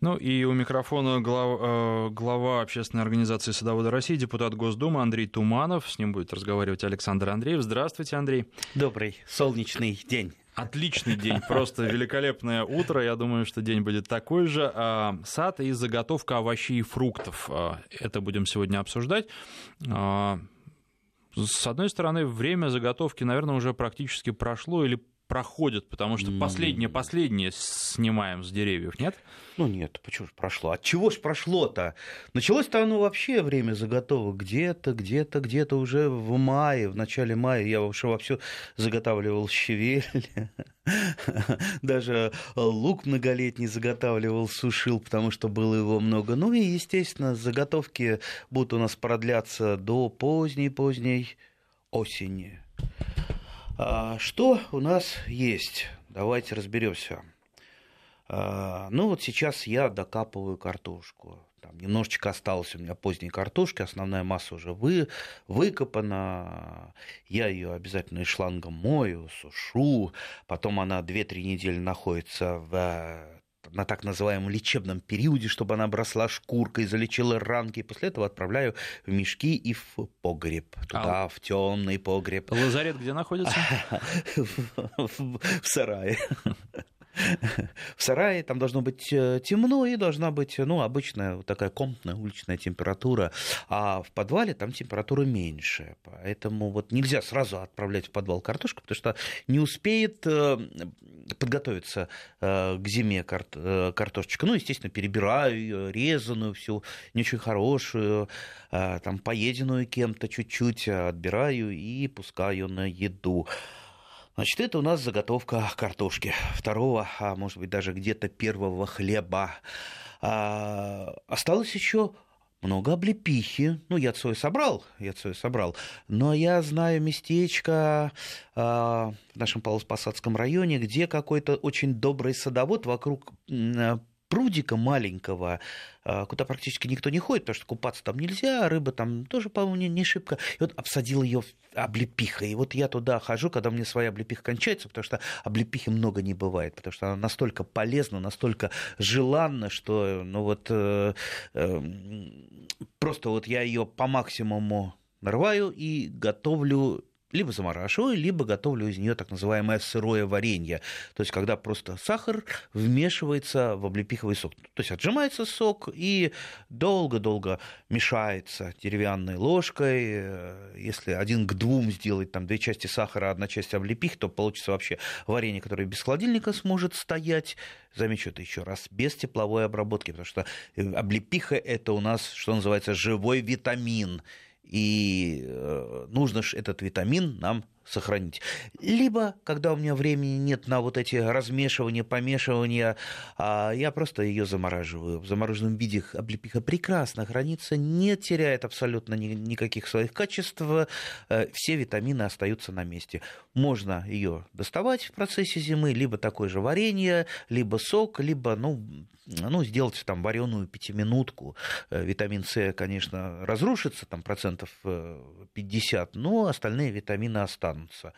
Ну и у микрофона глава, глава общественной организации «Садоводы России», депутат Госдумы Андрей Туманов. С ним будет разговаривать Александр Андреев. Здравствуйте, Андрей. Добрый солнечный день. Отличный день, просто великолепное утро. Я думаю, что день будет такой же. А, сад и заготовка овощей и фруктов. А, это будем сегодня обсуждать. А, с одной стороны, время заготовки, наверное, уже практически прошло или проходит, потому что последнее, последнее снимаем с деревьев, нет? Ну нет, почему же прошло? От чего ж прошло-то? Началось-то оно вообще время заготовок где-то, где-то, где-то уже в мае, в начале мая я вообще вовсю заготавливал щавель, даже лук многолетний заготавливал, сушил, потому что было его много. Ну и, естественно, заготовки будут у нас продляться до поздней-поздней осени. А, что у нас есть? Давайте разберемся. А, ну вот сейчас я докапываю картошку. Там немножечко осталось у меня поздней картошки, основная масса уже вы, выкопана. Я ее обязательно шлангом мою, сушу. Потом она 2-3 недели находится в на так называемом лечебном периоде, чтобы она бросла шкуркой, залечила ранки. После этого отправляю в мешки и в погреб. Туда, а... в темный погреб. Лазарет где находится? В сарае. В сарае там должно быть э, темно и должна быть, ну, обычная вот такая комнатная уличная температура, а в подвале там температура меньше. Поэтому вот нельзя сразу отправлять в подвал картошку, потому что не успеет э, подготовиться э, к зиме картошечка. Ну, естественно, перебираю ее, резаную всю, не очень хорошую, там, поеденную кем-то чуть-чуть, отбираю и пускаю на еду. Значит, это у нас заготовка картошки. Второго, а может быть даже где-то первого хлеба. А, осталось еще много облепихи. Ну, я свой собрал, я свой собрал. Но я знаю местечко а, в нашем Павловск-Посадском районе, где какой-то очень добрый садовод вокруг прудика маленького, а, куда практически никто не ходит, потому что купаться там нельзя, рыба там тоже, по-моему, не, шибко. И вот обсадил ее облепихой. И вот я туда хожу, когда мне своя облепиха кончается, потому что облепихи много не бывает, потому что она настолько полезна, настолько желанна, что ну вот э, э, просто вот я ее по максимуму нарываю и готовлю либо замораживаю, либо готовлю из нее так называемое сырое варенье. То есть, когда просто сахар вмешивается в облепиховый сок. То есть, отжимается сок и долго-долго мешается деревянной ложкой. Если один к двум сделать там две части сахара, одна часть облепих, то получится вообще варенье, которое без холодильника сможет стоять. Замечу это еще раз, без тепловой обработки, потому что облепиха это у нас, что называется, живой витамин и э, нужно же этот витамин нам сохранить. Либо, когда у меня времени нет на вот эти размешивания, помешивания, а, я просто ее замораживаю. В замороженном виде облепиха прекрасно хранится, не теряет абсолютно никаких своих качеств, э, все витамины остаются на месте. Можно ее доставать в процессе зимы, либо такое же варенье, либо сок, либо ну, ну, сделать там вареную пятиминутку. Э, витамин С, конечно, разрушится, там процентов 50, э, но остальные витамины останутся останутся.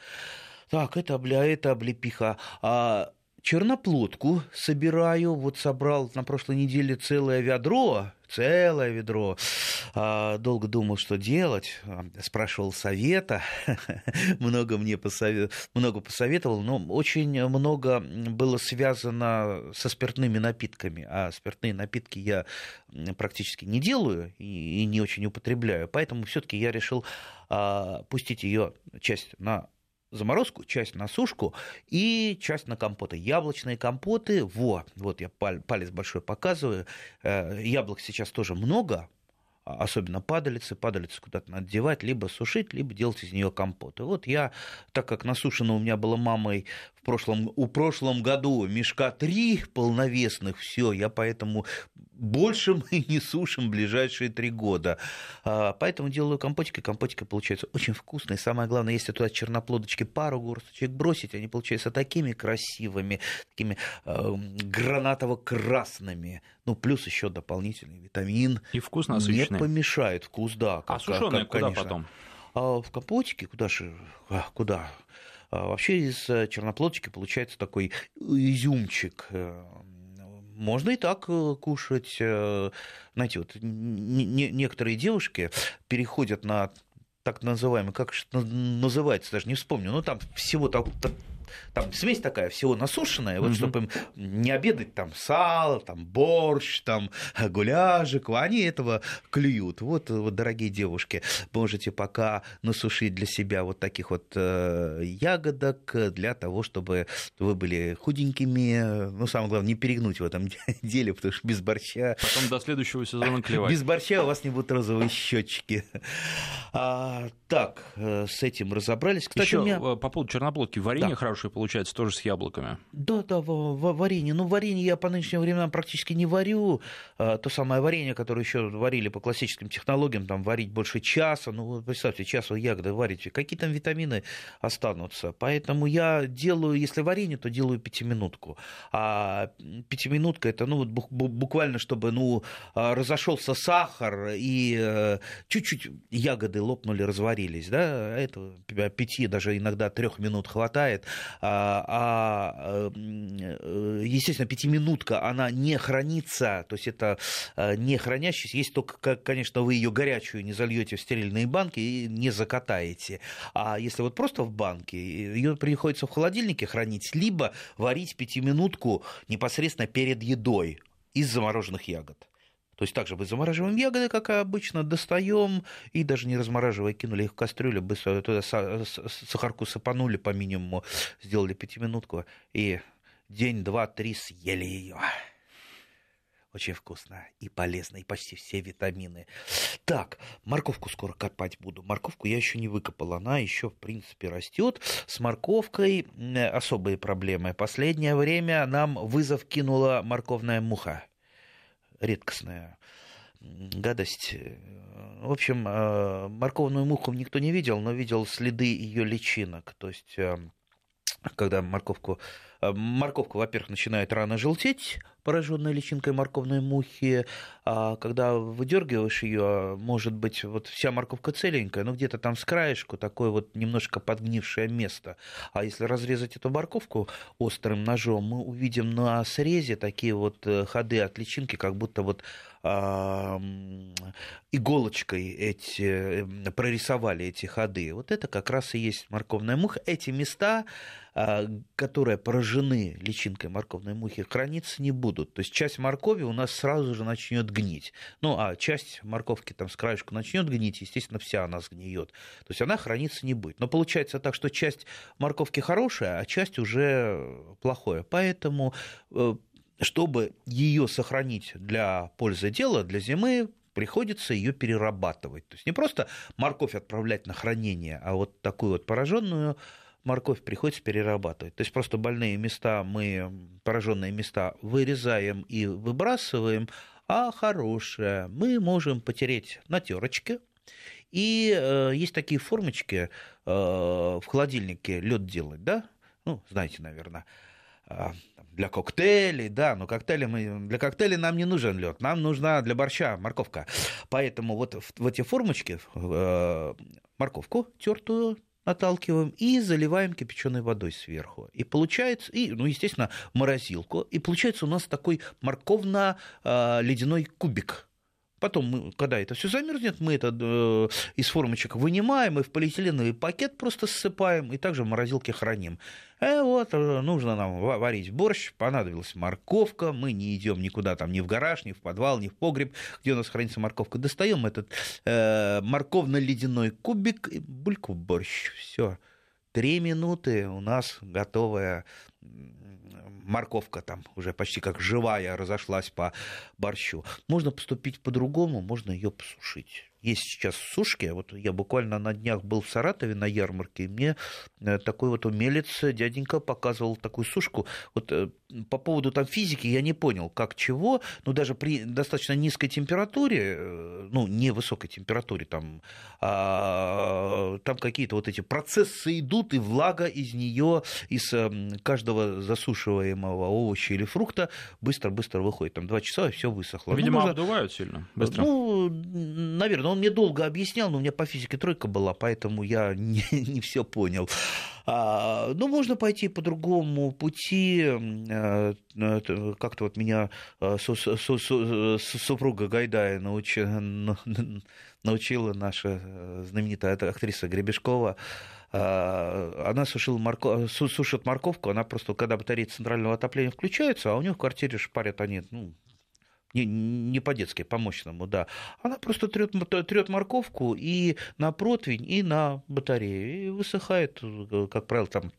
Так, это, бля, это облепиха. А черноплодку собираю. Вот собрал на прошлой неделе целое ведро, целое ведро. А, долго думал, что делать. Спрашивал совета. много мне посовет... много посоветовал, но очень много было связано со спиртными напитками. А спиртные напитки я практически не делаю и не очень употребляю. Поэтому все-таки я решил а, пустить ее часть на заморозку, часть на сушку и часть на компоты. Яблочные компоты, во, вот я палец большой показываю. Э, яблок сейчас тоже много, а, особенно падалицы, падалицы куда-то надо девать, либо сушить, либо делать из нее компот. И вот я, так как насушено у меня было мамой в прошлом, у прошлом году мешка три полновесных, все, я поэтому больше мы не сушим ближайшие три года. А, поэтому делаю компотики, компотики получаются очень вкусные. Самое главное, если туда черноплодочки пару горсточек бросить, они получаются такими красивыми, такими э, гранатово-красными. Ну, плюс еще дополнительный витамин. И вкус насыщенный. Не помешает вкус, да. Как, а сушеные куда конечно. потом? А в компотике куда же? А, куда? А, вообще из черноплодочки получается такой изюмчик э, можно и так кушать. Знаете, вот некоторые девушки переходят на так называемый, как называется, даже не вспомню, ну там всего так, там смесь такая всего насушенная, вот, чтобы им не обедать там сало, там борщ, там гуляжик, они этого клюют. Вот, вот, дорогие девушки, можете пока насушить для себя вот таких вот э, ягодок для того, чтобы вы были худенькими, ну, самое главное, не перегнуть в этом деле, потому что без борща... Потом до следующего сезона клевать. Без борща у вас не будут розовые щечки. А, так, э, с этим разобрались. Кстати, Еще меня... Э, по поводу черноплодки, варенье да. хорошее получается тоже с яблоками. Да, да, варенье. Ну, варенье я по нынешним временам практически не варю. А, то самое варенье, которое еще варили по классическим технологиям, там варить больше часа. Ну, представьте, час вы ягоды варите. Какие там витамины останутся? Поэтому я делаю, если варенье, то делаю пятиминутку. А пятиминутка это, ну, вот буквально, чтобы, ну, а, разошелся сахар и э, чуть-чуть ягоды лопнули, разварились да, этого пяти, даже иногда трех минут хватает, а, а э, естественно, пятиминутка, она не хранится, то есть это э, не хранящаяся, есть только, конечно, вы ее горячую не зальете в стерильные банки и не закатаете, а если вот просто в банке, ее приходится в холодильнике хранить, либо варить пятиминутку непосредственно перед едой из замороженных ягод. То есть также мы замораживаем ягоды, как обычно, достаем и даже не размораживая, кинули их в кастрюлю, быстро туда сахарку сыпанули по минимуму, сделали пятиминутку и день, два, три съели ее. Очень вкусно и полезно, и почти все витамины. Так, морковку скоро копать буду. Морковку я еще не выкопал, она еще, в принципе, растет. С морковкой особые проблемы. Последнее время нам вызов кинула морковная муха редкостная гадость. В общем, э, морковную муху никто не видел, но видел следы ее личинок. То есть, э, когда морковку Э, морковка, во-первых, начинает рано желтеть, пораженная личинкой морковной мухи. А когда выдергиваешь ее, может быть, вот вся морковка целенькая, но где-то там с краешку такое вот немножко подгнившее место. А если разрезать эту морковку острым ножом, мы увидим на срезе такие вот э, ходы от личинки, как будто вот иголочкой эти, э, прорисовали эти ходы. Вот это как раз и есть морковная муха. Эти места которые поражены личинкой морковной мухи, храниться не будут. То есть часть моркови у нас сразу же начнет гнить. Ну, а часть морковки там с краешку начнет гнить, естественно, вся она сгниет. То есть она храниться не будет. Но получается так, что часть морковки хорошая, а часть уже плохое. Поэтому э, чтобы ее сохранить для пользы дела, для зимы, приходится ее перерабатывать. То есть не просто морковь отправлять на хранение, а вот такую вот пораженную морковь приходится перерабатывать. То есть просто больные места мы, пораженные места вырезаем и выбрасываем, а хорошее мы можем потереть на терочке. И э, есть такие формочки э, в холодильнике лед делать, да? Ну, знаете, наверное э, для коктейлей, да, но коктейли мы, для коктейлей нам не нужен лед, нам нужна для борща морковка. Поэтому вот в, в эти формочки э, морковку тертую наталкиваем и заливаем кипяченой водой сверху. И получается, и, ну, естественно, морозилку. И получается у нас такой морковно-ледяной кубик Потом, мы, когда это все замерзнет, мы это э, из формочек вынимаем и в полиэтиленовый пакет просто ссыпаем, и также в морозилке храним. Э, вот, э, нужно нам варить борщ, понадобилась морковка, мы не идем никуда там, ни в гараж, ни в подвал, ни в погреб, где у нас хранится морковка. Достаем этот э, морковно-ледяной кубик и бульку борщ. Все. Три минуты у нас готовая морковка там уже почти как живая разошлась по борщу. Можно поступить по-другому, можно ее посушить есть сейчас сушки. Вот я буквально на днях был в Саратове на ярмарке, и мне э, такой вот умелец, дяденька, показывал такую сушку. Вот э, по поводу там физики я не понял, как чего, но даже при достаточно низкой температуре, э, ну, не высокой температуре, там, а, там какие-то вот эти процессы идут, и влага из нее, из каждого засушивания высушиваемого овоща или фрукта быстро-быстро выходит. Там два часа, и все высохло. Видимо, ну, можно... обдувают сильно, быстро. Ну, наверное, он мне долго объяснял, но у меня по физике тройка была, поэтому я не, не все понял. А, ну, можно пойти по другому пути. Э, как-то вот меня э, супруга Гайдая научила, научила наша э, знаменитая актриса Гребешкова она сушила морко... сушит морковку, она просто, когда батареи центрального отопления включаются, а у нее в квартире шпарят они, ну, не, не по-детски, по-мощному, да. Она просто трет, трет морковку и на противень, и на батарею, и высыхает, как правило, там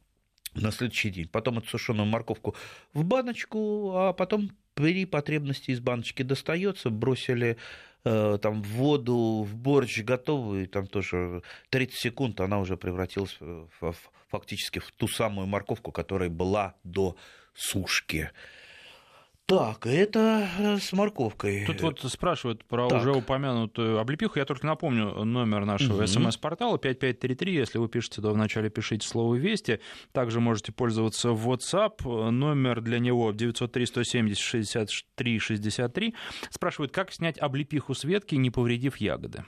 на следующий день. Потом эту сушеную морковку в баночку, а потом при потребности из баночки достается, бросили Э, там в воду, в борщ готовый, там тоже 30 секунд она уже превратилась в, фактически в ту самую морковку, которая была до сушки. Так, это э, с морковкой. Тут вот спрашивают про так. уже упомянутую облепиху. Я только напомню номер нашего угу. смс-портала 5533. Если вы пишете, то вначале пишите слово «Вести». Также можете пользоваться WhatsApp. Номер для него 903-170-63-63. Спрашивают, как снять облепиху с ветки, не повредив ягоды?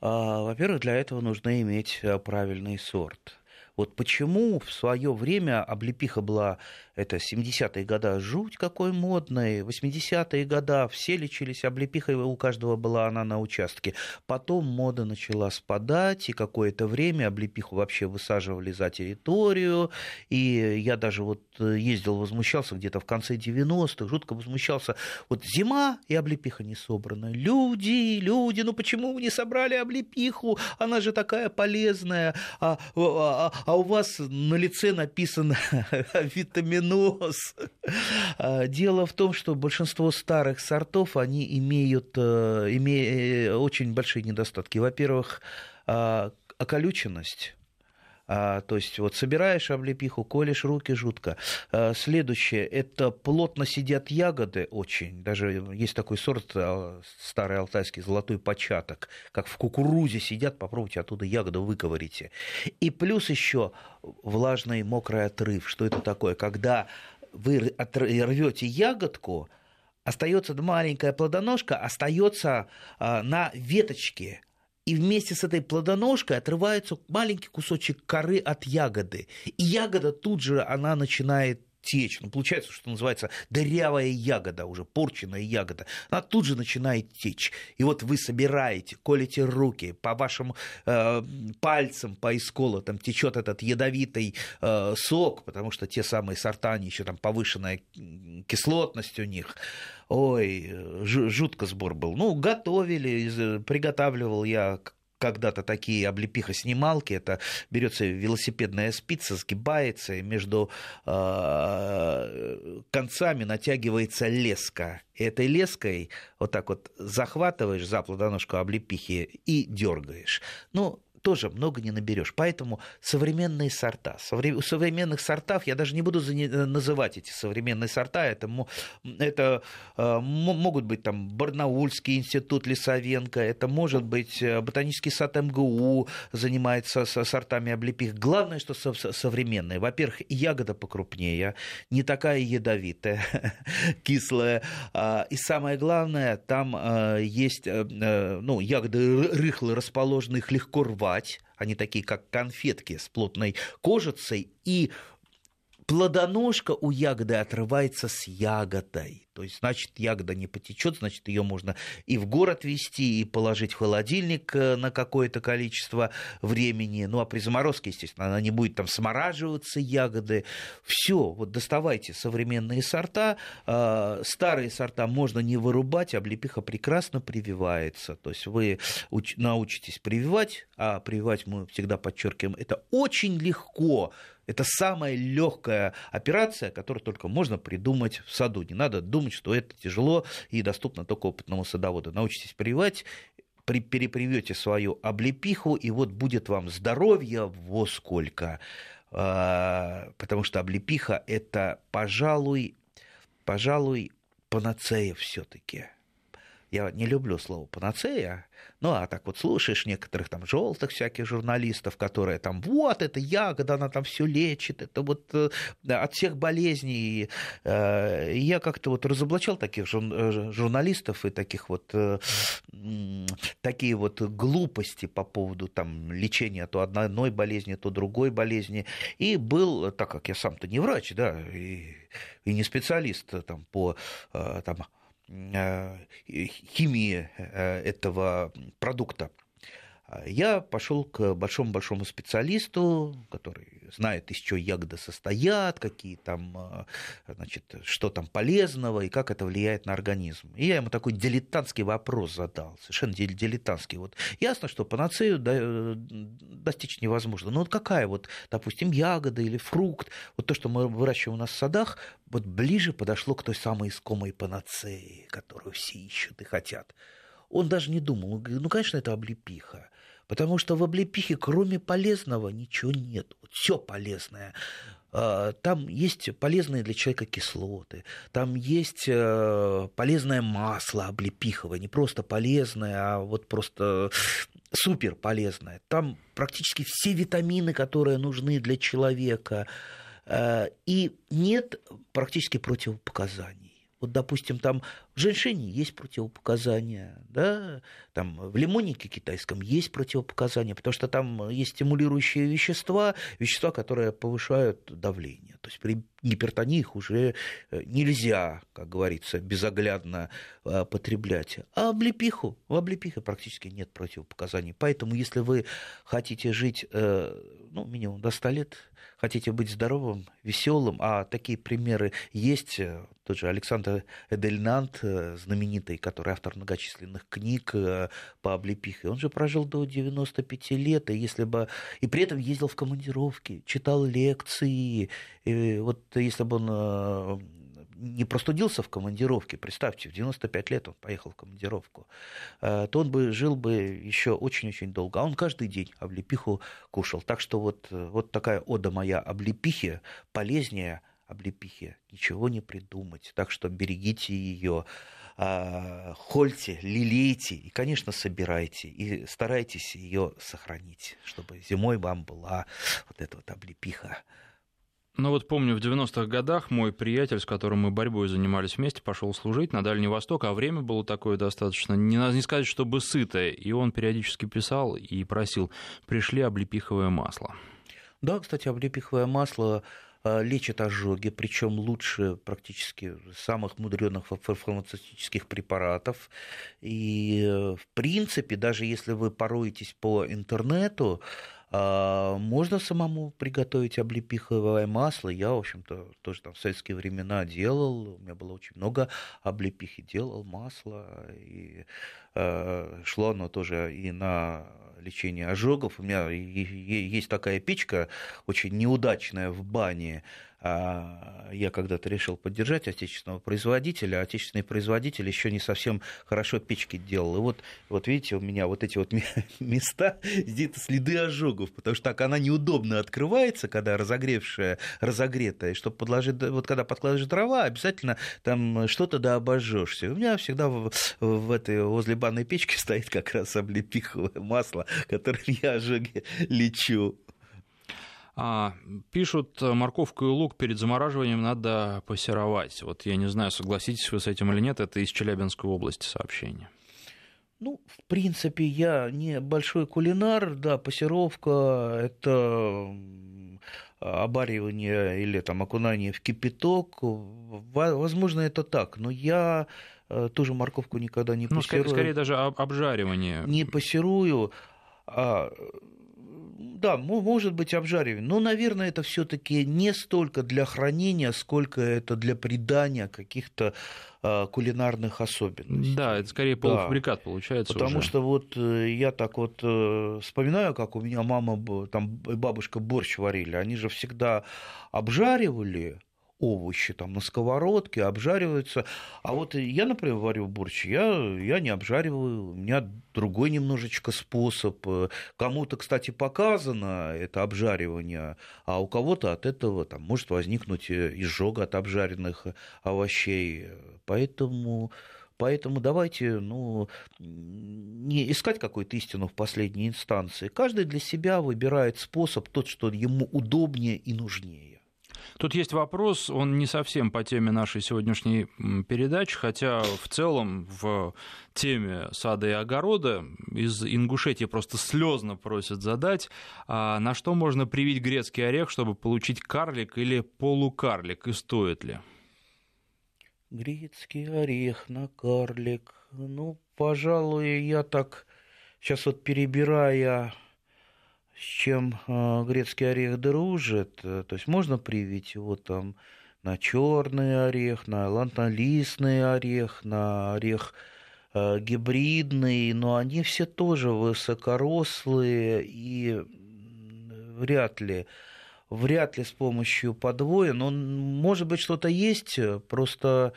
А, во-первых, для этого нужно иметь э, правильный сорт. Вот почему в свое время облепиха была, это 70-е годы, жуть какой модной, 80-е годы все лечились облепихой, у каждого была она на участке. Потом мода начала спадать, и какое-то время облепиху вообще высаживали за территорию, и я даже вот ездил, возмущался где-то в конце 90-х, жутко возмущался. Вот зима, и облепиха не собрана. Люди, люди, ну почему вы не собрали облепиху? Она же такая полезная. А, а, а а у вас на лице написано витаминоз. А, дело в том, что большинство старых сортов, они имеют, э, имеют э, очень большие недостатки. Во-первых, а, околюченность а, то есть вот собираешь облепиху, колешь руки жутко. А, следующее, это плотно сидят ягоды очень. Даже есть такой сорт а, старый алтайский золотой початок. Как в кукурузе сидят, попробуйте оттуда ягоду выковырите. И плюс еще влажный мокрый отрыв. Что это такое? Когда вы рвете ягодку, остается маленькая плодоножка, остается на веточке и вместе с этой плодоножкой отрывается маленький кусочек коры от ягоды. И ягода тут же, она начинает течь. Ну, получается, что называется дырявая ягода, уже порченная ягода. Она тут же начинает течь. И вот вы собираете, колите руки, по вашим э, пальцам, по исколотам течет этот ядовитый э, сок, потому что те самые сорта, они еще там повышенная кислотность у них. Ой, жутко сбор был. Ну, готовили, приготавливал я когда-то такие облепиха-снималки. Это берется велосипедная спица, сгибается, и между э, концами натягивается леска. И этой леской вот так вот захватываешь за плодоножку облепихи и дергаешь. Ну, тоже много не наберешь. Поэтому современные сорта. У современных сортов, я даже не буду называть эти современные сорта, это, это э, могут быть там Барнаульский институт Лисовенко, это может быть э, ботанический сад МГУ занимается сортами облепих. Главное, что современные. Во-первых, ягода покрупнее, не такая ядовитая, кислая. А, и самое главное, там э, есть ну, ягоды рыхлые, расположены, их легко рвать жевать, они такие как конфетки с плотной кожицей, и плодоножка у ягоды отрывается с ягодой. То есть, значит, ягода не потечет, значит, ее можно и в город везти, и положить в холодильник э, на какое-то количество времени. Ну, а при заморозке, естественно, она не будет там смораживаться, ягоды. Все, вот доставайте современные сорта. Э, старые сорта можно не вырубать, облепиха прекрасно прививается. То есть, вы научитесь прививать, а прививать мы всегда подчеркиваем, это очень легко. Это самая легкая операция, которую только можно придумать в саду. Не надо думать что это тяжело и доступно только опытному садоводу. Научитесь прививать, при, перепривете свою облепиху, и вот будет вам здоровье во сколько. А, потому что облепиха – это, пожалуй, пожалуй, панацея все таки я не люблю слово панацея, ну, а так вот слушаешь некоторых там желтых всяких журналистов, которые там, вот, это ягода, она там все лечит, это вот э, от всех болезней. Э, я как-то вот разоблачал таких э, журналистов и таких вот такие вот глупости по поводу там лечения то одной болезни, то другой болезни. И был, так как я сам-то не врач, да, и, и не специалист там по там, химии э, этого продукта. Я пошел к большому-большому специалисту, который знает, из чего ягоды состоят, какие там, э, значит, что там полезного и как это влияет на организм. И я ему такой дилетантский вопрос задал, совершенно дилетантский. Вот ясно, что панацею достичь невозможно. Но вот какая вот, допустим, ягода или фрукт, вот то, что мы выращиваем у нас в садах, вот ближе подошло к той самой искомой панацеи, которую все ищут и хотят. Он даже не думал, ну, конечно, это облепиха. Потому что в облепихе, кроме полезного, ничего нет. Все полезное. А, там есть полезные для человека кислоты, там есть э, полезное масло облепиховое, не просто полезное, а вот просто супер полезное. Там практически все витамины, которые нужны для человека. Э, и нет практически противопоказаний. Вот, допустим, там в женьшене есть противопоказания, да, там в лимоннике китайском есть противопоказания, потому что там есть стимулирующие вещества, вещества, которые повышают давление. То есть при гипертонии их уже э, нельзя, как говорится, безоглядно э, потреблять. А облепиху, в облепихе практически нет противопоказаний. Поэтому, если вы хотите жить, э, ну, минимум до 100 лет, хотите быть здоровым, веселым, а такие примеры есть, тот же Александр Эдельнант, знаменитый, который автор многочисленных книг по облепихе, он же прожил до 95 лет, и если бы... И при этом ездил в командировки, читал лекции. И вот если бы он э, не простудился в командировке, представьте, в 95 лет он поехал в командировку, э, то он бы жил бы еще очень-очень долго. А он каждый день облепиху кушал. Так что вот, э, вот такая ода моя облепихе полезнее облепихи ничего не придумать. Так что берегите ее. А, хольте, лелейте и, конечно, собирайте. И старайтесь ее сохранить, чтобы зимой вам была вот эта вот облепиха. Ну вот помню, в 90-х годах мой приятель, с которым мы борьбой занимались вместе, пошел служить на Дальний Восток, а время было такое достаточно, не, не сказать, чтобы сытое, и он периодически писал и просил, пришли облепиховое масло. Да, кстати, облепиховое масло а, лечит ожоги, причем лучше практически самых мудреных фармацевтических препаратов. И, э, в принципе, даже если вы пороетесь по интернету, а, можно самому приготовить облепиховое масло. Я, в общем-то, тоже там в советские времена делал. У меня было очень много облепихи. Делал масло. И э, шло оно тоже и на лечение ожогов. У меня есть такая печка очень неудачная в бане. А, я когда-то решил поддержать отечественного производителя, а отечественный производитель еще не совсем хорошо печки делал. И вот, вот видите, у меня вот эти вот места, здесь следы ожогов, потому что так она неудобно открывается, когда разогревшая, разогретая, и чтобы подложить, вот когда подкладываешь дрова, обязательно там что-то да обожжешься. У меня всегда в, в этой, возле банной печки стоит как раз облепиховое масло, которым я ожоги лечу. А, пишут, морковку и лук перед замораживанием надо пассеровать. Вот я не знаю, согласитесь вы с этим или нет, это из Челябинской области сообщение. Ну, в принципе, я не большой кулинар, да, пассировка – это обаривание или там окунание в кипяток. Возможно, это так, но я э, тоже морковку никогда не пассирую. Ну, скорее, скорее даже обжаривание. Не пассирую. А да, может быть обжаривание, но, наверное, это все-таки не столько для хранения, сколько это для придания каких-то э, кулинарных особенностей. Да, это скорее полуфабрикат да. получается. Потому уже. что вот э, я так вот э, вспоминаю, как у меня мама там бабушка борщ варили, они же всегда обжаривали овощи там на сковородке, обжариваются. А вот я, например, варю борщ, я, я не обжариваю, у меня другой немножечко способ. Кому-то, кстати, показано это обжаривание, а у кого-то от этого там, может возникнуть изжога от обжаренных овощей. Поэтому Поэтому давайте ну, не искать какую-то истину в последней инстанции. Каждый для себя выбирает способ, тот, что ему удобнее и нужнее. Тут есть вопрос, он не совсем по теме нашей сегодняшней передачи, хотя в целом в теме сада и огорода из Ингушетии просто слезно просят задать, а на что можно привить грецкий орех, чтобы получить карлик или полукарлик, и стоит ли? Грецкий орех на карлик. Ну, пожалуй, я так сейчас вот перебирая с чем э, грецкий орех дружит. Э, то есть можно привить его там на черный орех, на ланталистный орех, на орех э, гибридный, но они все тоже высокорослые и вряд ли вряд ли с помощью подвоя, но может быть что-то есть, просто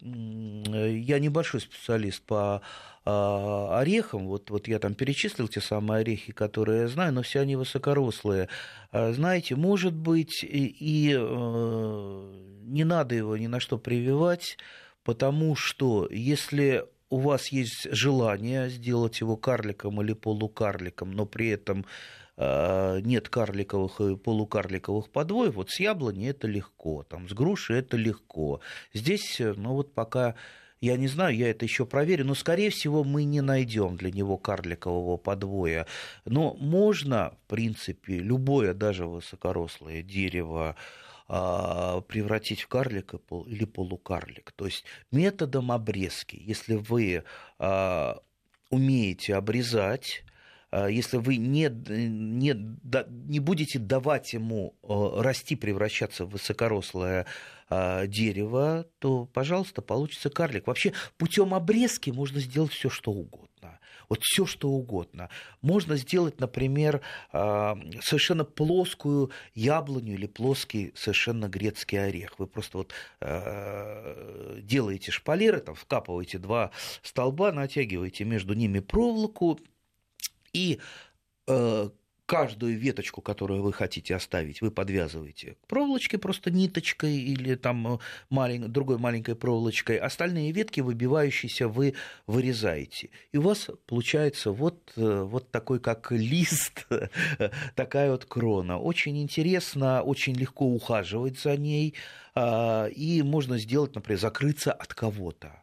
я небольшой специалист по а, орехам. Вот, вот я там перечислил те самые орехи, которые я знаю, но все они высокорослые. А, знаете, может быть, и, и э, не надо его ни на что прививать, потому что если у вас есть желание сделать его карликом или полукарликом, но при этом э, нет карликовых и полукарликовых подвоев, вот с яблони это легко, там, с груши это легко. Здесь, э, ну вот пока я не знаю, я это еще проверю, но, скорее всего, мы не найдем для него карликового подвоя. Но можно, в принципе, любое, даже высокорослое дерево а, превратить в карлика или полукарлик. То есть методом обрезки, если вы а, умеете обрезать, а, если вы не, не, не будете давать ему расти, превращаться в высокорослое а, дерева, то, пожалуйста, получится карлик. Вообще путем обрезки можно сделать все, что угодно. Вот все, что угодно. Можно сделать, например, совершенно плоскую яблоню или плоский совершенно грецкий орех. Вы просто вот делаете шпалеры, там, вкапываете два столба, натягиваете между ними проволоку и каждую веточку, которую вы хотите оставить, вы подвязываете к проволочке просто ниточкой или там э, малень... другой маленькой проволочкой. Остальные ветки, выбивающиеся, вы вырезаете. И у вас получается вот, э, вот такой, как лист, такая вот крона. Очень интересно, очень легко ухаживать за ней. А, и можно сделать, например, закрыться от кого-то.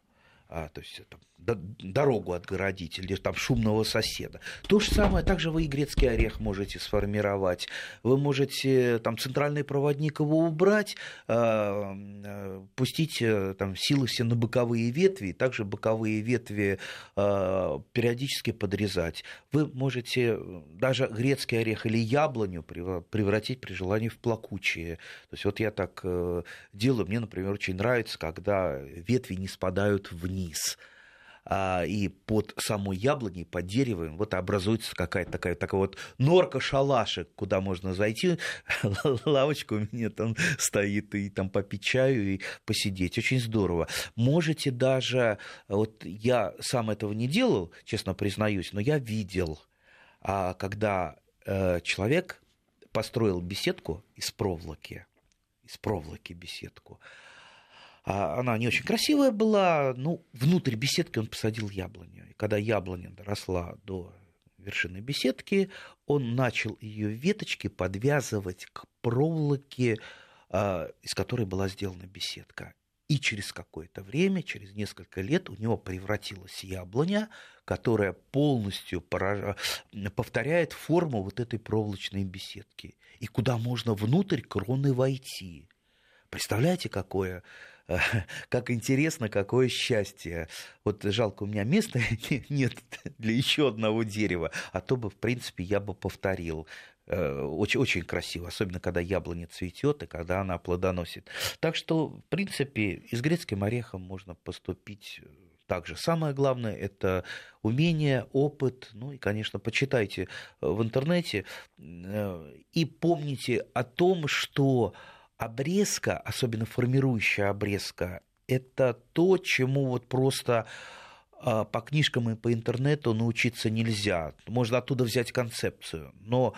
А, то есть дорогу отгородить или там шумного соседа. То же самое, также вы и грецкий орех можете сформировать. Вы можете там центральный проводник его убрать, а, а, пустить э, там силы все на боковые ветви, также боковые ветви а, периодически подрезать. Вы можете даже грецкий орех или яблоню превратить при желании в плакучие. То есть вот я так э, делаю, мне, например, очень нравится, когда ветви не спадают вниз. А, и под самой яблоней, под деревом, вот образуется какая-то такая, такая вот норка-шалашик, куда можно зайти, лавочка у меня там стоит, и там попить чаю и посидеть. Очень здорово. Можете даже, вот я сам этого не делал, честно признаюсь, но я видел, а, когда э, человек построил беседку из проволоки, из проволоки беседку, она не очень красивая была, ну, внутрь беседки он посадил яблоню. И когда яблоня доросла до вершины беседки, он начал ее веточки подвязывать к проволоке, а, из которой была сделана беседка. И через какое-то время, через несколько лет, у него превратилась яблоня, которая полностью повторяет форму вот этой проволочной беседки. И куда можно внутрь кроны войти. Представляете, какое как интересно, какое счастье. Вот жалко, у меня места нет для еще одного дерева, а то бы, в принципе, я бы повторил. Э, очень, очень красиво, особенно когда яблоня цветет и когда она плодоносит. Так что, в принципе, и с грецким орехом можно поступить также. Самое главное – это умение, опыт, ну и, конечно, почитайте в интернете э, и помните о том, что обрезка, особенно формирующая обрезка, это то, чему вот просто а, по книжкам и по интернету научиться нельзя. Можно оттуда взять концепцию, но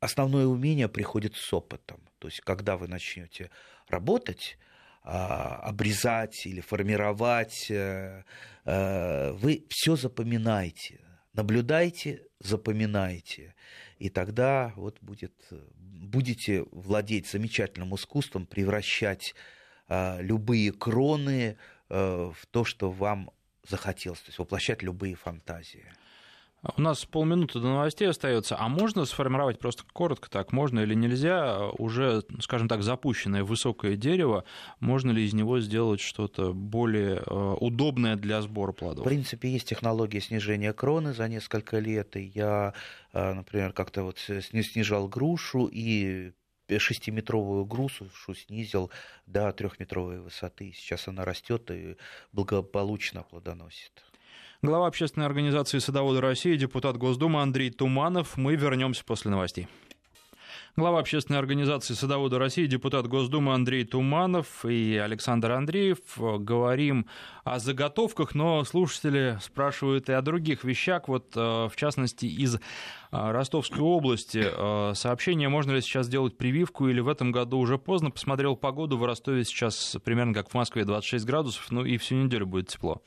основное умение приходит с опытом. То есть, когда вы начнете работать, обрезать или формировать. Вы все запоминаете, наблюдайте, запоминайте. И тогда вот будет, будете владеть замечательным искусством, превращать любые кроны в то, что вам захотелось, то есть воплощать любые фантазии. У нас полминуты до новостей остается. А можно сформировать просто коротко так, можно или нельзя уже, скажем так, запущенное высокое дерево, можно ли из него сделать что-то более э, удобное для сбора плодов? В принципе, есть технология снижения кроны за несколько лет. И я, э, например, как-то вот снижал грушу и шестиметровую грушу снизил до трехметровой высоты. Сейчас она растет и благополучно плодоносит. Глава общественной организации «Садоводы России», депутат Госдумы Андрей Туманов. Мы вернемся после новостей. Глава общественной организации «Садоводы России», депутат Госдумы Андрей Туманов и Александр Андреев. Говорим о заготовках, но слушатели спрашивают и о других вещах. Вот, э, в частности, из э, Ростовской области э, сообщение, можно ли сейчас сделать прививку или в этом году уже поздно. Посмотрел погоду, в Ростове сейчас примерно как в Москве 26 градусов, ну и всю неделю будет тепло.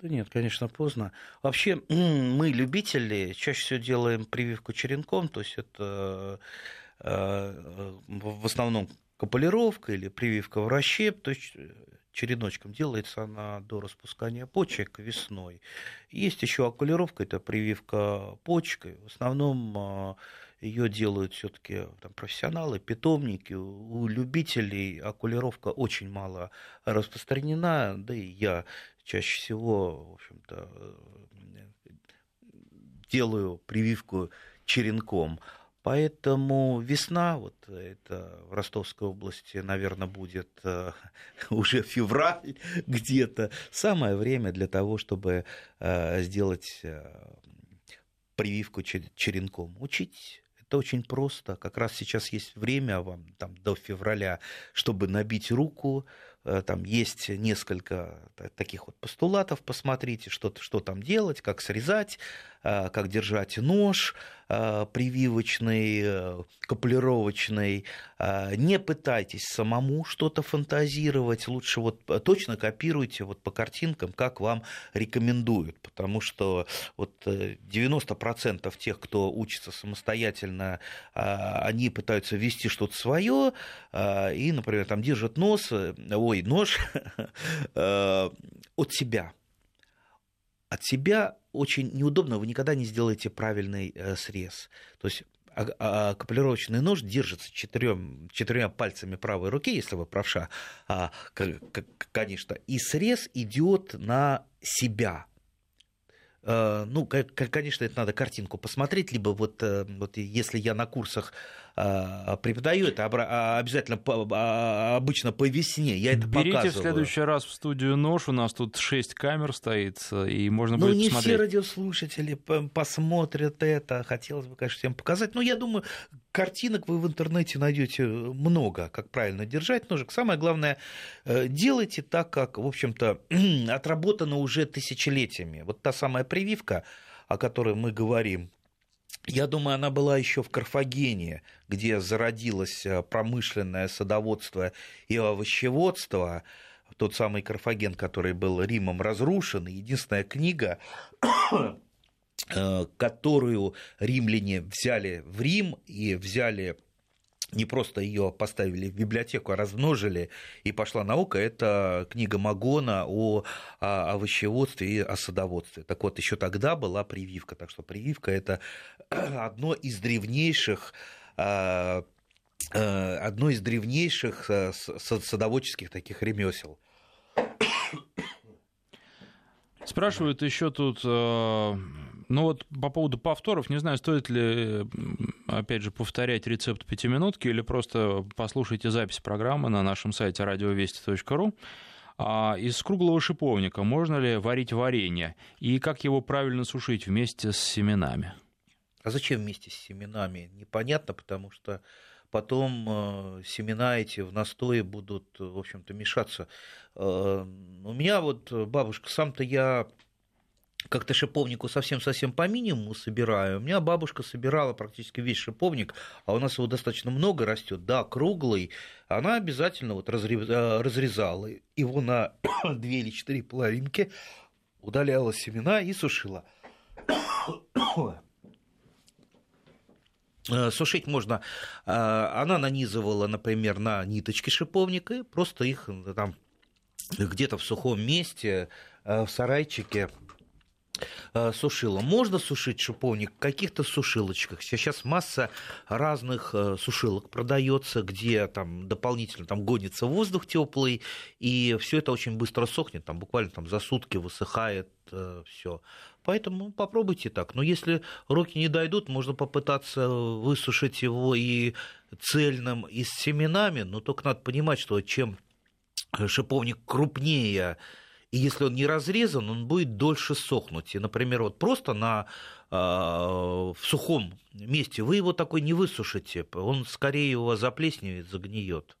Да нет, конечно, поздно. Вообще, мы, любители, чаще всего делаем прививку черенком, то есть это э, в основном капулировка или прививка в расщеп, то есть э, череночком делается она до распускания почек весной. Есть еще окулировка, это прививка почкой. В основном э, ее делают все-таки профессионалы, питомники. У любителей окулировка очень мало распространена, да и я чаще всего, в общем-то, делаю прививку черенком. Поэтому весна, вот это в Ростовской области, наверное, будет э, уже февраль где-то, самое время для того, чтобы э, сделать э, прививку черенком. Учить это очень просто. Как раз сейчас есть время вам там, до февраля, чтобы набить руку, Э, там есть несколько таких вот постулатов, посмотрите, что, что там делать, как срезать, э, как держать нож э, прививочный, каплировочный. Не пытайтесь самому что-то фантазировать, лучше вот точно копируйте вот по картинкам, как вам рекомендуют, потому что вот 90% тех, кто учится самостоятельно, они пытаются ввести что-то свое и, например, там держат нос, ой, нож э, от себя. От себя очень неудобно, вы никогда не сделаете правильный э, срез. То есть а, а, капулировочный нож держится четырем, четырьмя пальцами правой руки, если вы правша, а, конечно, и срез идет на себя. Э, ну, конечно, это надо картинку посмотреть, либо вот, вот если я на курсах преподаю это а, обязательно а, обычно по весне. Я это Берите показываю. в следующий раз в студию нож. У нас тут шесть камер стоит, и можно ну, будет не посмотреть. все радиослушатели посмотрят это. Хотелось бы, конечно, всем показать. Но я думаю, картинок вы в интернете найдете много, как правильно держать ножик. Самое главное, э, делайте так, как, в общем-то, отработано уже тысячелетиями. Вот та самая прививка, о которой мы говорим, я думаю, она была еще в Карфагене, где зародилось э, промышленное садоводство и овощеводство. Тот самый Карфаген, который был Римом разрушен. Единственная книга, э, которую римляне взяли в Рим и взяли не просто ее поставили в библиотеку, а размножили, и пошла наука, это книга Магона о, овощеводстве и о садоводстве. Так вот, еще тогда была прививка, так что прививка – это одно из древнейших а, а, одно из древнейших а, садоводческих таких ремесел. Спрашивают еще тут ну вот по поводу повторов, не знаю, стоит ли, опять же, повторять рецепт пятиминутки или просто послушайте запись программы на нашем сайте радиовести.ру. А из круглого шиповника можно ли варить варенье? И как его правильно сушить вместе с семенами? А зачем вместе с семенами? Непонятно, потому что потом э, семена эти в настое будут, в общем-то, мешаться. Э, у меня вот бабушка, сам-то я как-то шиповнику совсем-совсем по минимуму собираю. У меня бабушка собирала практически весь шиповник, а у нас его достаточно много растет, да, круглый. Она обязательно вот э, разрезала его на две или четыре половинки, удаляла семена и сушила. Э, сушить можно, э, она нанизывала, например, на ниточки шиповника, и просто их там где-то в сухом месте, в сарайчике сушила. Можно сушить шиповник в каких-то сушилочках. Сейчас масса разных э, сушилок продается, где там дополнительно там гонится воздух теплый, и все это очень быстро сохнет, там буквально там за сутки высыхает э, все. Поэтому попробуйте так. Но если руки не дойдут, можно попытаться высушить его и цельным, и с семенами, но только надо понимать, что чем шиповник крупнее, и если он не разрезан, он будет дольше сохнуть. И, например, вот просто на, э, в сухом месте вы его такой не высушите, он скорее его заплесневеет, загниет.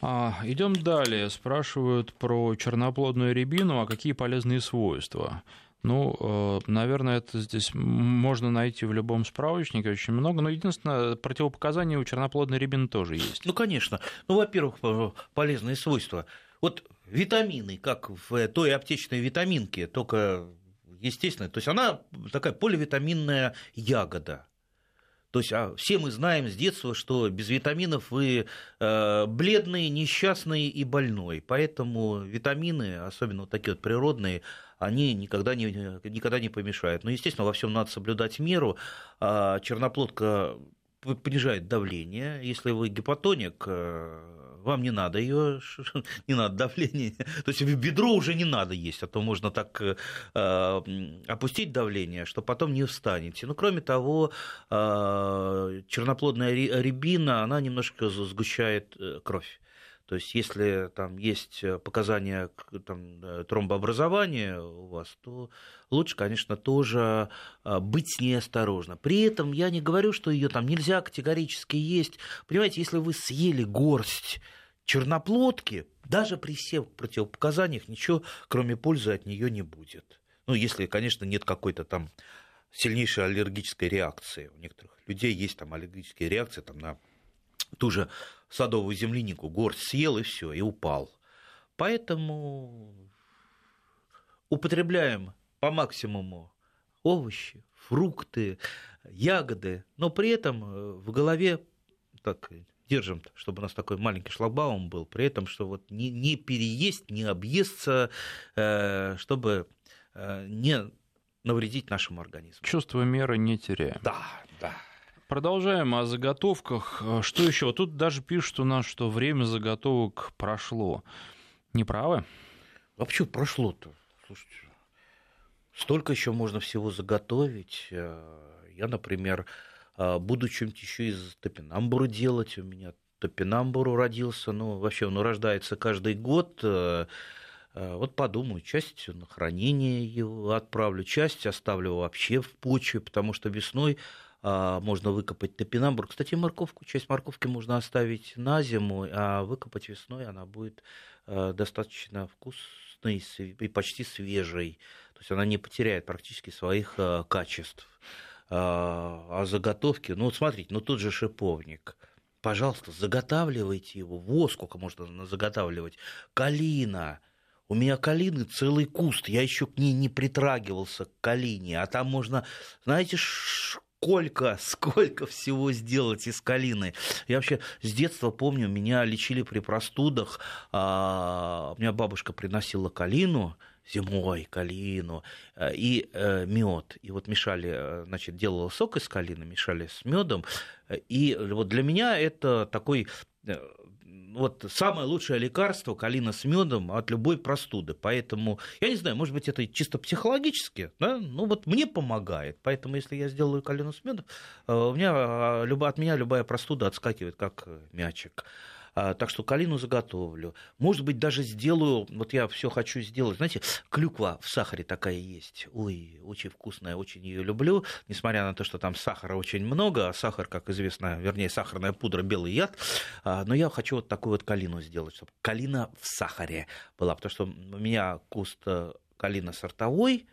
А, идем далее. Спрашивают про черноплодную рябину, а какие полезные свойства? Ну, э, наверное, это здесь можно найти в любом справочнике очень много, но единственное, противопоказания у черноплодной рябины тоже есть. Ну, конечно. Ну, во-первых, полезные свойства. Вот витамины, как в той аптечной витаминке, только естественно, то есть она такая поливитаминная ягода. То есть а все мы знаем с детства, что без витаминов вы э, бледный, несчастный и больной. Поэтому витамины, особенно вот такие вот природные, они никогда не, никогда не помешают. Но, естественно, во всем надо соблюдать меру. А черноплодка понижает давление. Если вы гипотоник, э, вам не надо ее, не надо давление. То есть бедро уже не надо есть, а то можно так э, опустить давление, что потом не встанете. Ну, кроме того, э, черноплодная рябина, она немножко сгущает э, кровь. То есть, если там есть показания там, тромбообразования у вас, то лучше, конечно, тоже быть с ней осторожно. При этом я не говорю, что ее там нельзя категорически есть. Понимаете, если вы съели горсть черноплодки, даже при всех противопоказаниях, ничего, кроме пользы от нее не будет. Ну, если, конечно, нет какой-то там сильнейшей аллергической реакции. У некоторых людей есть там аллергические реакции там, на ту же садовую землянику. Горсть съел и все, и упал. Поэтому употребляем по максимуму овощи, фрукты, ягоды, но при этом э, в голове так держим, чтобы у нас такой маленький шлагбаум был, при этом, что вот не, не переесть, не объесться, э, чтобы э, не навредить нашему организму. Чувство меры не теряем. Да, да. Продолжаем о заготовках. Что еще? Тут даже пишут у нас, что время заготовок прошло. Не правы? А почему прошло-то? Слушайте, столько еще можно всего заготовить. Э, я, например, а, буду что-нибудь еще из топинамбура делать. У меня топинамбуру родился, ну, вообще он рождается каждый год. Э, э, вот подумаю, часть на хранение его отправлю, часть оставлю вообще в почве, потому что весной а, можно выкопать топинамбур. Кстати, морковку, часть морковки можно оставить на зиму, а выкопать весной она будет э, достаточно вкусной и почти свежей. То есть она не потеряет практически своих качеств. А, а заготовки, ну вот смотрите, ну тут же шиповник, пожалуйста, заготавливайте его, во сколько можно заготавливать, калина, у меня калины целый куст, я еще к ней не притрагивался, к калине, а там можно, знаете, сколько, сколько всего сделать из калины. Я вообще с детства помню, меня лечили при простудах, а, у меня бабушка приносила калину, зимой калину э, и э, мед. И вот мешали, э, значит, делала сок из калины, мешали с медом. И вот для меня это такой вот самое лучшее лекарство калина с медом от любой простуды. Поэтому, я не знаю, может быть, это чисто психологически, да? ну вот мне помогает. Поэтому, если я сделаю калину с медом, у меня, а, от меня любая простуда отскакивает, как мячик. А, так что калину заготовлю. Может быть, даже сделаю, вот я все хочу сделать. Знаете, клюква в сахаре такая есть. Ой, очень вкусная, очень ее люблю. Несмотря на то, что там сахара очень много, а сахар, как известно, вернее, сахарная пудра, белый яд. А, но я хочу вот такую вот калину сделать, чтобы калина в сахаре была. Потому что у меня куст э, калина сортовой,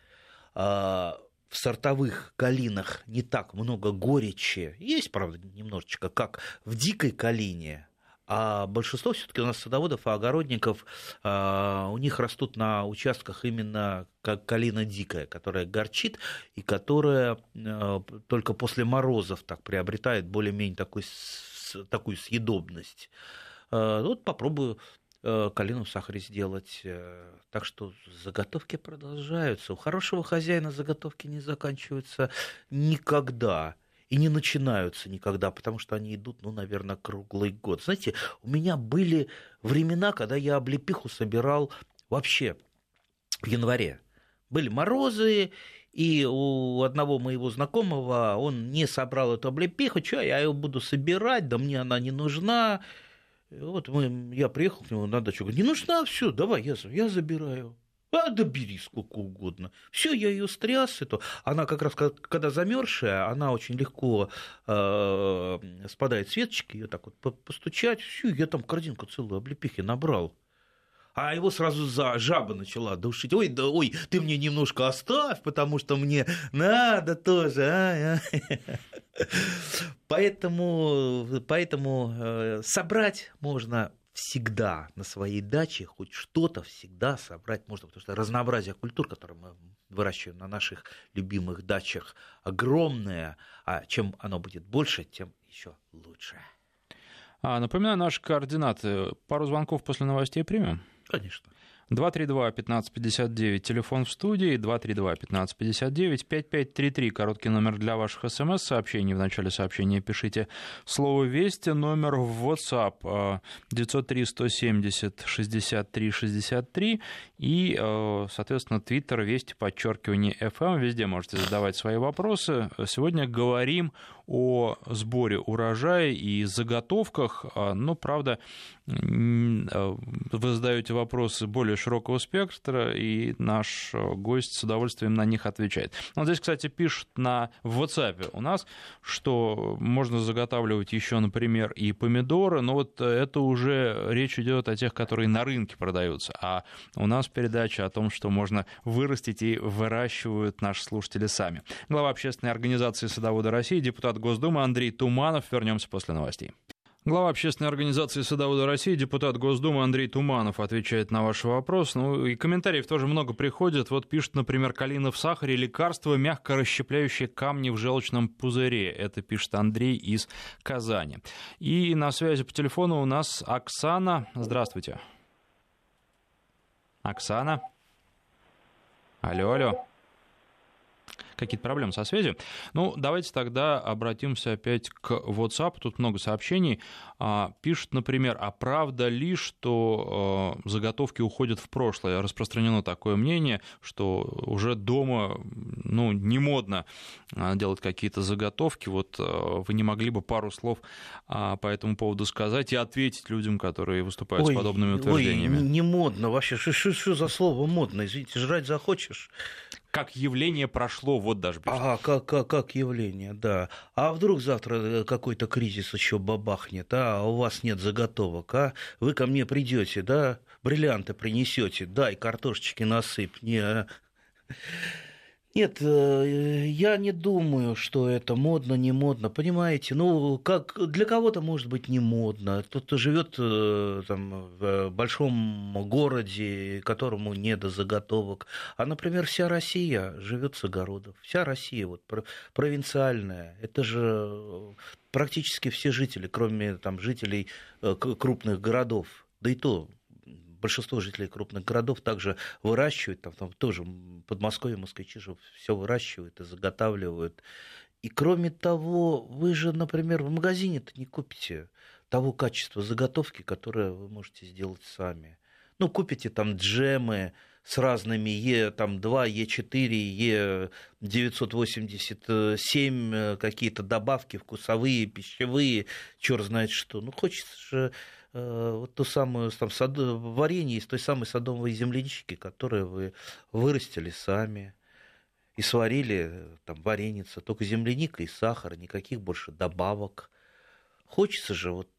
а, в сортовых калинах не так много горечи. Есть, правда, немножечко, как в дикой калине. А большинство все-таки у нас садоводов и огородников, а, у них растут на участках именно как калина дикая, которая горчит и которая а, только после морозов так приобретает более-менее такой, такую съедобность. Вот попробую калину в сахаре сделать. Э, так что заготовки продолжаются. У хорошего хозяина заготовки не заканчиваются никогда. И не начинаются никогда, потому что они идут, ну, наверное, круглый год. Знаете, у меня были времена, когда я облепиху собирал вообще в январе. Были морозы, и у одного моего знакомого он не собрал эту облепиху, что я ее буду собирать, да мне она не нужна. Вот мы, я приехал к нему на дачу, говорю, не нужна, все, давай, я, я забираю. А да бери сколько угодно. Все, я ее стряс. Это. Она как раз, когда замерзшая, она очень легко э, спадает с веточки, ее так вот постучать. Все, я там корзинку целую облепихи набрал. А его сразу за жаба начала душить. Ой, да ой, ты мне немножко оставь, потому что мне надо тоже. А, а. Поэтому, поэтому э, собрать можно всегда на своей даче, хоть что-то всегда собрать можно, потому что разнообразие культур, которые мы выращиваем на наших любимых дачах, огромное, а чем оно будет больше, тем еще лучше. А, напоминаю наши координаты. Пару звонков после новостей примем? Конечно. 232-1559, телефон в студии, 232-1559, 5533, короткий номер для ваших смс-сообщений. В начале сообщения пишите слово «Вести», номер в WhatsApp 903-170-63-63 и, э, соответственно, Твиттер «Вести», подчеркивание FM. Везде можете задавать свои вопросы. Сегодня говорим о сборе урожая и заготовках, а, но, правда, э, вы задаете вопросы более широкого спектра, и наш э, гость с удовольствием на них отвечает. Вот здесь, кстати, пишут на WhatsApp у нас, что можно заготавливать еще, например, и помидоры, но вот это уже речь идет о тех, которые на рынке продаются, а у нас передача о том, что можно вырастить и выращивают наши слушатели сами. Глава общественной организации «Садоводы России», депутат Госдумы Андрей Туманов. Вернемся после новостей. Глава общественной организации «Садоводы России», депутат Госдумы Андрей Туманов отвечает на ваш вопрос. Ну и комментариев тоже много приходит. Вот пишет, например, «Калина в сахаре. Лекарство, мягко расщепляющее камни в желчном пузыре». Это пишет Андрей из Казани. И на связи по телефону у нас Оксана. Здравствуйте. Оксана. Алло, алло какие-то проблемы со связью. Ну, давайте тогда обратимся опять к WhatsApp. Тут много сообщений. А, пишут, например, а правда ли, что а, заготовки уходят в прошлое? Распространено такое мнение, что уже дома ну, не модно а, делать какие-то заготовки. Вот вы не могли бы пару слов по этому поводу сказать и ответить людям, которые выступают ой, с подобными утверждениями? Ой, не модно вообще. Что за слово модно? Извините, жрать захочешь как явление прошло, вот даже. Ага, как, как, как явление, да. А вдруг завтра э, какой-то кризис еще бабахнет, а у вас нет заготовок, а вы ко мне придете, да, бриллианты принесете, дай картошечки насыпь, не, а? Нет, э, я не думаю, что это модно, не модно. Понимаете, ну, как для кого-то может быть не модно. Тот, кто живет э, там, в большом городе, которому не до заготовок. А, например, вся Россия живет с огородов. Вся Россия вот, провинциальная. Это же практически все жители, кроме там, жителей э, крупных городов. Да и то большинство жителей крупных городов также выращивают, там, там тоже Подмосковье, москвичи же все выращивают и заготавливают. И кроме того, вы же, например, в магазине-то не купите того качества заготовки, которое вы можете сделать сами. Ну, купите там джемы с разными Е2, Е4, Е987, какие-то добавки вкусовые, пищевые, черт знает что. Ну, хочется же вот ту самую там, сад... варенье из той самой садовой землянички, которую вы вырастили сами и сварили там вареница, только земляника и сахар, никаких больше добавок. Хочется же вот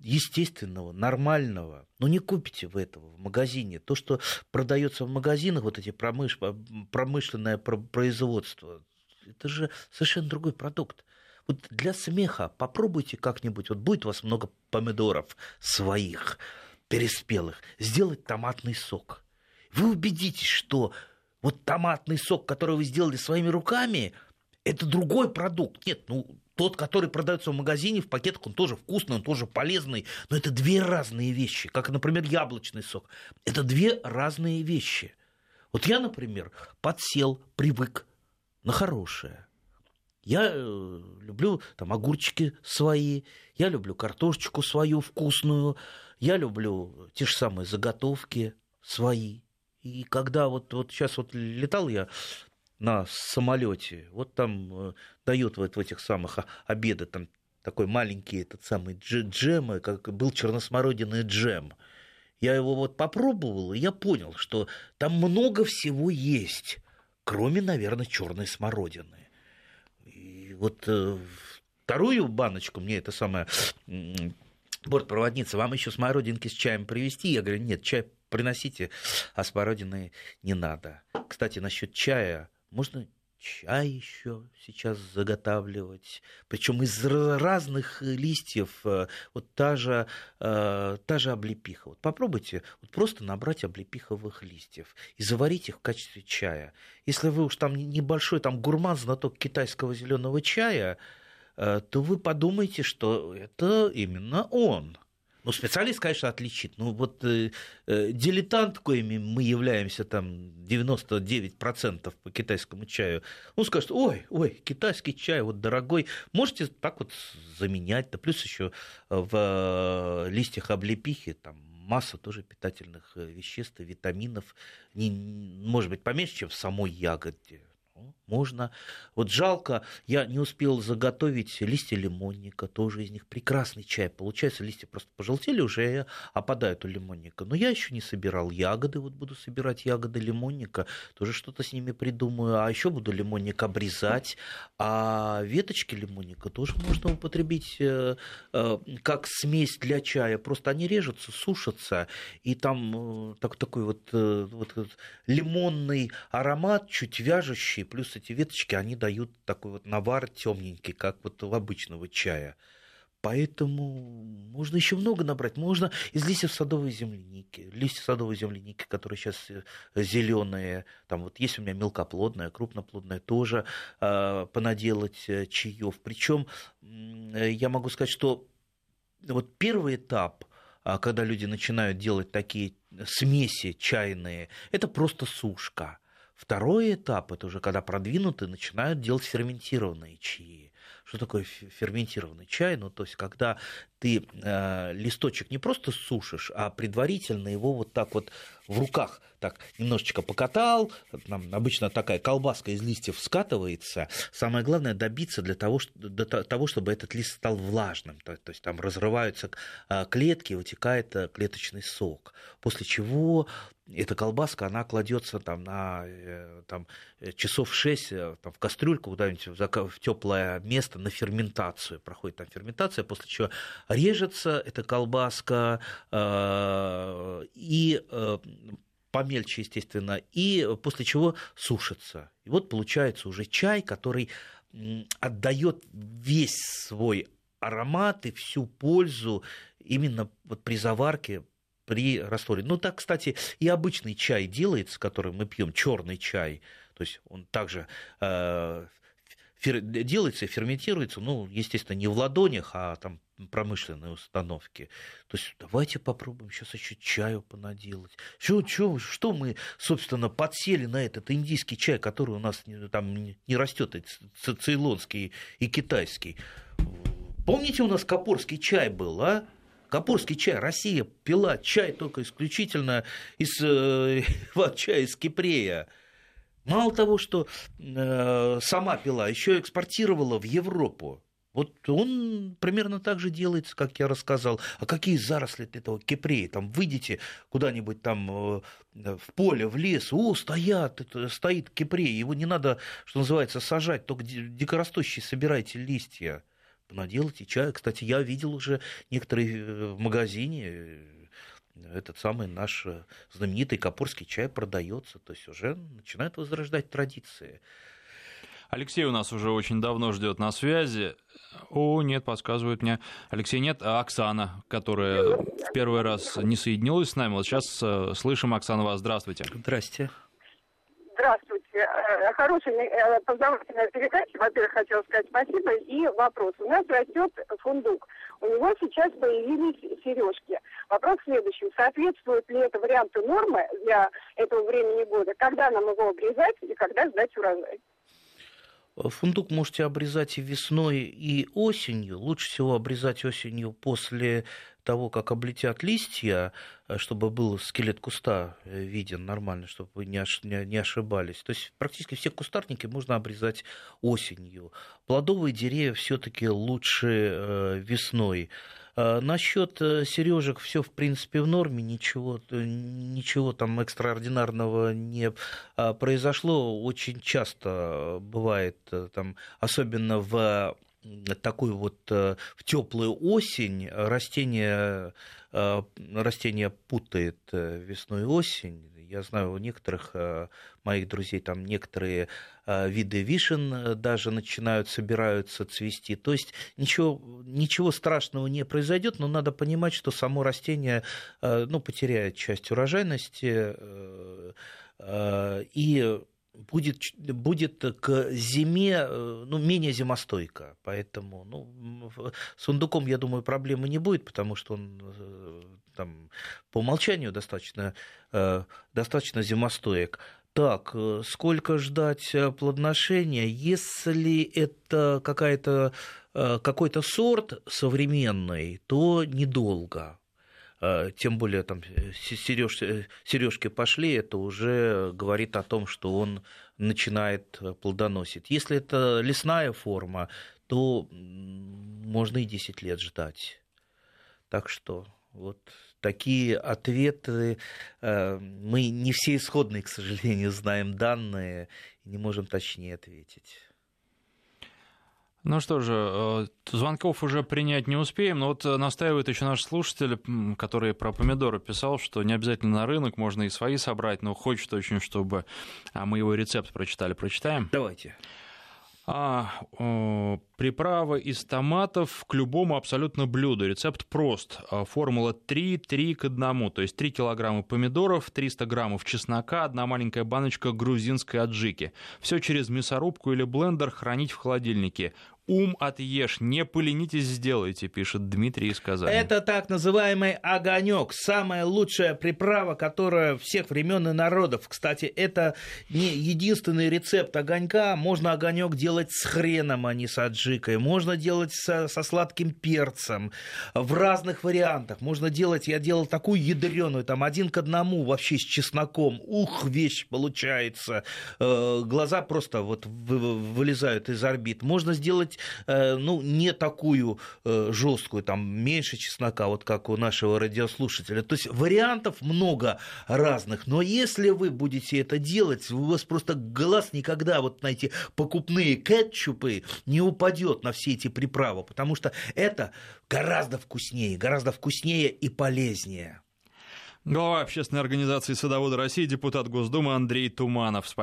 естественного, нормального. Но не купите вы этого в магазине. То, что продается в магазинах, вот эти промыш... промышленное производство, это же совершенно другой продукт. Вот для смеха попробуйте как-нибудь, вот будет у вас много помидоров своих, переспелых, сделать томатный сок. Вы убедитесь, что вот томатный сок, который вы сделали своими руками, это другой продукт. Нет, ну, тот, который продается в магазине, в пакетах, он тоже вкусный, он тоже полезный, но это две разные вещи, как, например, яблочный сок. Это две разные вещи. Вот я, например, подсел, привык на хорошее. Я э, люблю там огурчики свои, я люблю картошечку свою вкусную, я люблю те же самые заготовки свои. И когда вот, вот сейчас вот летал я на самолете, вот там э, дают вот в этих самых обедах там такой маленький этот самый джем, как был черносмородиный джем. Я его вот попробовал, и я понял, что там много всего есть, кроме, наверное, черной смородины. Вот э, вторую баночку мне это самое бортпроводница, вам еще смородинки с чаем привезти? Я говорю, нет, чай приносите, а смородины не надо. Кстати, насчет чая, можно чай еще сейчас заготавливать, причем из разных листьев, э, вот та же, э, та же облепиха. Вот попробуйте вот просто набрать облепиховых листьев и заварить их в качестве чая. Если вы уж там небольшой там гурман, знаток китайского зеленого чая, э, то вы подумайте, что это именно он. Ну, специалист, конечно, отличит. Ну, вот э, э, дилетант, коими мы являемся там 99% по китайскому чаю, он скажет, ой, ой, китайский чай, вот дорогой, можете так вот заменять. Да плюс еще в листьях облепихи там масса тоже питательных э, веществ и витаминов, не, может быть, поменьше, чем в самой ягоде можно. Вот жалко, я не успел заготовить листья лимонника, тоже из них прекрасный чай. Получается, листья просто пожелтели уже, опадают у лимонника. Но я еще не собирал ягоды, вот буду собирать ягоды лимонника, тоже что-то с ними придумаю. А еще буду лимонник обрезать, а веточки лимонника тоже можно употребить э, э, как смесь для чая. Просто они режутся, сушатся, и там э, так, такой вот, вот лимонный аромат, чуть вяжущий, плюс эти веточки, они дают такой вот навар темненький, как вот у обычного чая. Поэтому можно еще много набрать. Можно из листьев садовой земляники. Листья садовой земляники, которые сейчас э, зеленые. Там вот есть у меня мелкоплодная, крупноплодная тоже э, понаделать э, чаев. Причем э, я могу сказать, что вот первый этап а, когда люди начинают делать такие смеси чайные, это просто сушка. Второй этап, это уже когда продвинуты, начинают делать ферментированные чаи. Что такое ферментированный чай? Ну, то есть, когда ты э, листочек не просто сушишь, а предварительно его вот так вот в руках так немножечко покатал, там обычно такая колбаска из листьев скатывается. Самое главное добиться для того, для того чтобы этот лист стал влажным, то, то есть там разрываются э, клетки, вытекает э, клеточный сок, после чего эта колбаска, она кладется там на э, там, э, часов 6 э, там, в кастрюльку куда-нибудь в теплое место на ферментацию. Проходит там ферментация, после чего режется эта колбаска и помельче, естественно, и после чего сушится. И вот получается уже чай, который отдает весь свой аромат и всю пользу именно вот при заварке при растворе. Ну, так, кстати, и обычный чай делается, который мы пьем, черный чай. То есть он также э, фер, делается, ферментируется, ну, естественно, не в ладонях, а там промышленные установки. То есть давайте попробуем сейчас еще чаю понаделать. Что, что, что мы, собственно, подсели на этот индийский чай, который у нас там не растет, цейлонский и китайский. Помните, у нас капорский чай был, а? Капурский чай. Россия пила чай только исключительно из э, чая из Кипрея. Мало того, что э, сама пила, еще экспортировала в Европу. Вот он примерно так же делается, как я рассказал. А какие заросли этого кипрея? Там выйдите куда-нибудь там э, в поле, в лес, о, стоят, стоит кипрей. Его не надо, что называется, сажать, только дикорастущие собирайте листья. Наделайте чай. Кстати, я видел уже некоторые в магазине этот самый наш знаменитый капорский чай продается, то есть уже начинают возрождать традиции. Алексей у нас уже очень давно ждет на связи. О, нет, подсказывают мне. Алексей нет, а Оксана, которая в первый раз не соединилась с нами. Вот сейчас э, слышим, Оксана, вас. Здравствуйте. Здрасте. Здравствуйте. Э, хорошая э, познавательная передача. Во-первых, хотела сказать спасибо. И вопрос. У нас растет фундук. У него сейчас появились сережки. Вопрос следующий. Соответствует ли это варианту нормы для этого времени года? Когда нам его обрезать и когда сдать урожай? Фундук можете обрезать и весной, и осенью. Лучше всего обрезать осенью после того, как облетят листья, э, чтобы был скелет куста э, виден нормально, чтобы вы не ошибались. То есть практически все кустарники можно обрезать осенью. Плодовые деревья все-таки лучше э, весной. Насчет сережек все в принципе в норме, ничего, ничего там экстраординарного не произошло. Очень часто бывает, там, особенно в такую вот в теплую осень растение, растение путает весной и осень я знаю, у некоторых э, моих друзей там некоторые э, виды вишен э, даже начинают, собираются цвести. То есть ничего, ничего страшного не произойдет, но надо понимать, что само растение ну, потеряет часть урожайности и будет, будет к зиме ну, менее зимостойко. Поэтому ну, с сундуком, я думаю, проблемы не будет, потому что он там, по умолчанию достаточно, э, достаточно зимостоек. Так, э, сколько ждать э, плодоношения? Если это какая-то, какой-то сорт современный, то недолго. Тем более там сережки пошли, это уже говорит о том, что он начинает плодоносить. Если это лесная форма, то можно и 10 лет ждать. Так что вот такие ответы. Э, мы не все исходные, к сожалению, знаем данные и не можем точнее ответить. Ну что же, э, звонков уже принять не успеем, но вот настаивает еще наш слушатель, который про помидоры писал, что не обязательно на рынок, можно и свои собрать, но хочет очень, чтобы а, мы его рецепт прочитали. Прочитаем? Давайте. А, о, приправа из томатов к любому абсолютно блюду. Рецепт прост. А, формула 3, 3 к 1. То есть 3 килограмма помидоров, 300 граммов чеснока, одна маленькая баночка грузинской аджики. Все через мясорубку или блендер хранить в холодильнике ум отъешь, не поленитесь, сделайте, пишет Дмитрий из Казани. Это так называемый огонек, самая лучшая приправа, которая всех времен и народов. Кстати, это не единственный рецепт огонька. Можно огонек делать с хреном, а не с аджикой. Можно делать со, со сладким перцем в разных вариантах. Можно делать, я делал такую ядреную, там один к одному вообще с чесноком. Ух, вещь получается. Э, глаза просто вот вылезают из орбит. Можно сделать делать, ну, не такую э, жесткую, там, меньше чеснока, вот как у нашего радиослушателя. То есть вариантов много разных, но если вы будете это делать, у вас просто глаз никогда вот на эти покупные кетчупы не упадет на все эти приправы, потому что это гораздо вкуснее, гораздо вкуснее и полезнее. Глава общественной организации «Садоводы России», депутат Госдумы Андрей Туманов.